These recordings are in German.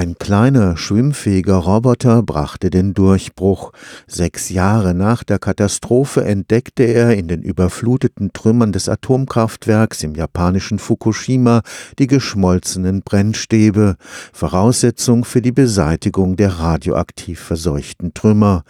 Ein kleiner, schwimmfähiger Roboter brachte den Durchbruch. Sechs Jahre nach der Katastrophe entdeckte er in den überfluteten Trümmern des Atomkraftwerks im japanischen Fukushima die geschmolzenen Brennstäbe, Voraussetzung für die Beseitigung der radioaktiv verseuchten Trümmer.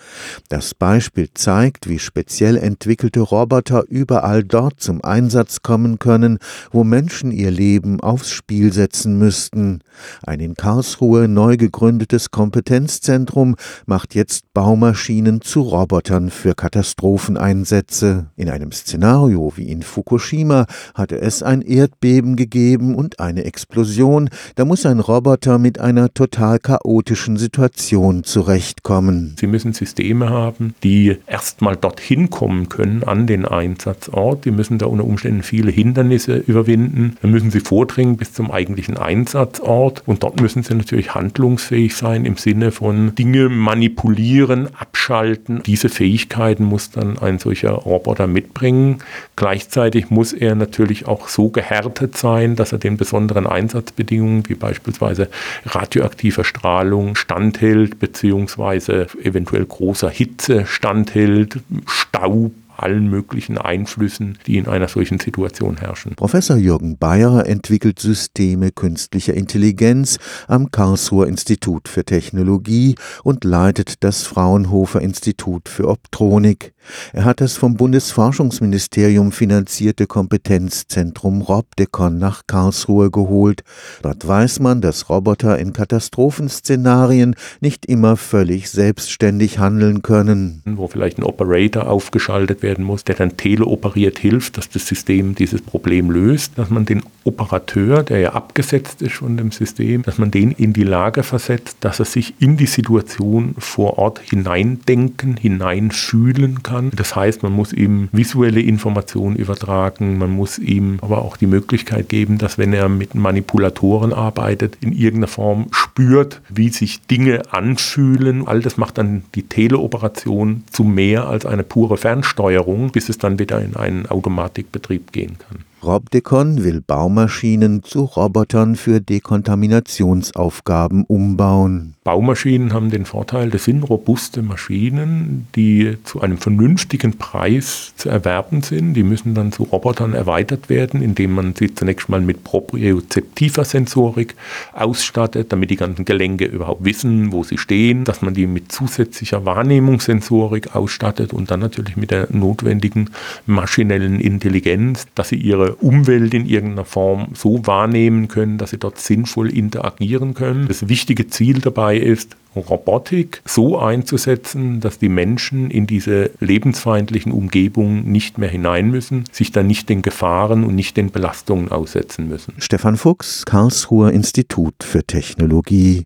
Das Beispiel zeigt, wie speziell entwickelte Roboter überall dort zum Einsatz kommen können, wo Menschen ihr Leben aufs Spiel setzen müssten. Ein in Karlsruhe Karlsruhe neu gegründetes Kompetenzzentrum macht jetzt Baumaschinen zu Robotern für Katastropheneinsätze. In einem Szenario wie in Fukushima hatte es ein Erdbeben gegeben und eine Explosion, da muss ein Roboter mit einer total chaotischen Situation zurechtkommen. Sie müssen Systeme haben, die erstmal dorthin kommen können an den Einsatzort. Die müssen da unter Umständen viele Hindernisse überwinden. Dann müssen sie vordringen bis zum eigentlichen Einsatzort und dort müssen sie natürlich handlungsfähig sein im Sinne von Dinge manipulieren, abschalten. Diese Fähigkeiten muss dann ein solcher Roboter mitbringen. Gleichzeitig muss er natürlich auch so gehärtet sein, dass er den besonderen Einsatzbedingungen wie beispielsweise radioaktiver Strahlung standhält, beziehungsweise eventuell großer Hitze standhält, Staub allen möglichen Einflüssen, die in einer solchen Situation herrschen. Professor Jürgen Bayer entwickelt Systeme künstlicher Intelligenz am Karlsruher Institut für Technologie und leitet das Fraunhofer Institut für Optronik. Er hat das vom Bundesforschungsministerium finanzierte Kompetenzzentrum Robdecon nach Karlsruhe geholt. Dort weiß man, dass Roboter in Katastrophenszenarien nicht immer völlig selbstständig handeln können. Wo vielleicht ein Operator aufgeschaltet werden muss, der dann teleoperiert hilft, dass das System dieses Problem löst, dass man den Operateur, der ja abgesetzt ist von dem System, dass man den in die Lage versetzt, dass er sich in die Situation vor Ort hineindenken, hineinfühlen kann. Das heißt, man muss ihm visuelle Informationen übertragen, man muss ihm aber auch die Möglichkeit geben, dass wenn er mit Manipulatoren arbeitet, in irgendeiner Form spürt, wie sich Dinge anfühlen. All das macht dann die Teleoperation zu mehr als eine pure Fernsteuerung, bis es dann wieder in einen Automatikbetrieb gehen kann. Robdecon will Baumaschinen zu Robotern für Dekontaminationsaufgaben umbauen. Baumaschinen haben den Vorteil, das sind robuste Maschinen, die zu einem vernünftigen Preis zu erwerben sind. Die müssen dann zu Robotern erweitert werden, indem man sie zunächst mal mit propriozeptiver Sensorik ausstattet, damit die ganzen Gelenke überhaupt wissen, wo sie stehen, dass man die mit zusätzlicher Wahrnehmungssensorik ausstattet und dann natürlich mit der notwendigen maschinellen Intelligenz, dass sie ihre Umwelt in irgendeiner Form so wahrnehmen können, dass sie dort sinnvoll interagieren können. Das wichtige Ziel dabei ist, Robotik so einzusetzen, dass die Menschen in diese lebensfeindlichen Umgebungen nicht mehr hinein müssen, sich dann nicht den Gefahren und nicht den Belastungen aussetzen müssen. Stefan Fuchs, Karlsruher Institut für Technologie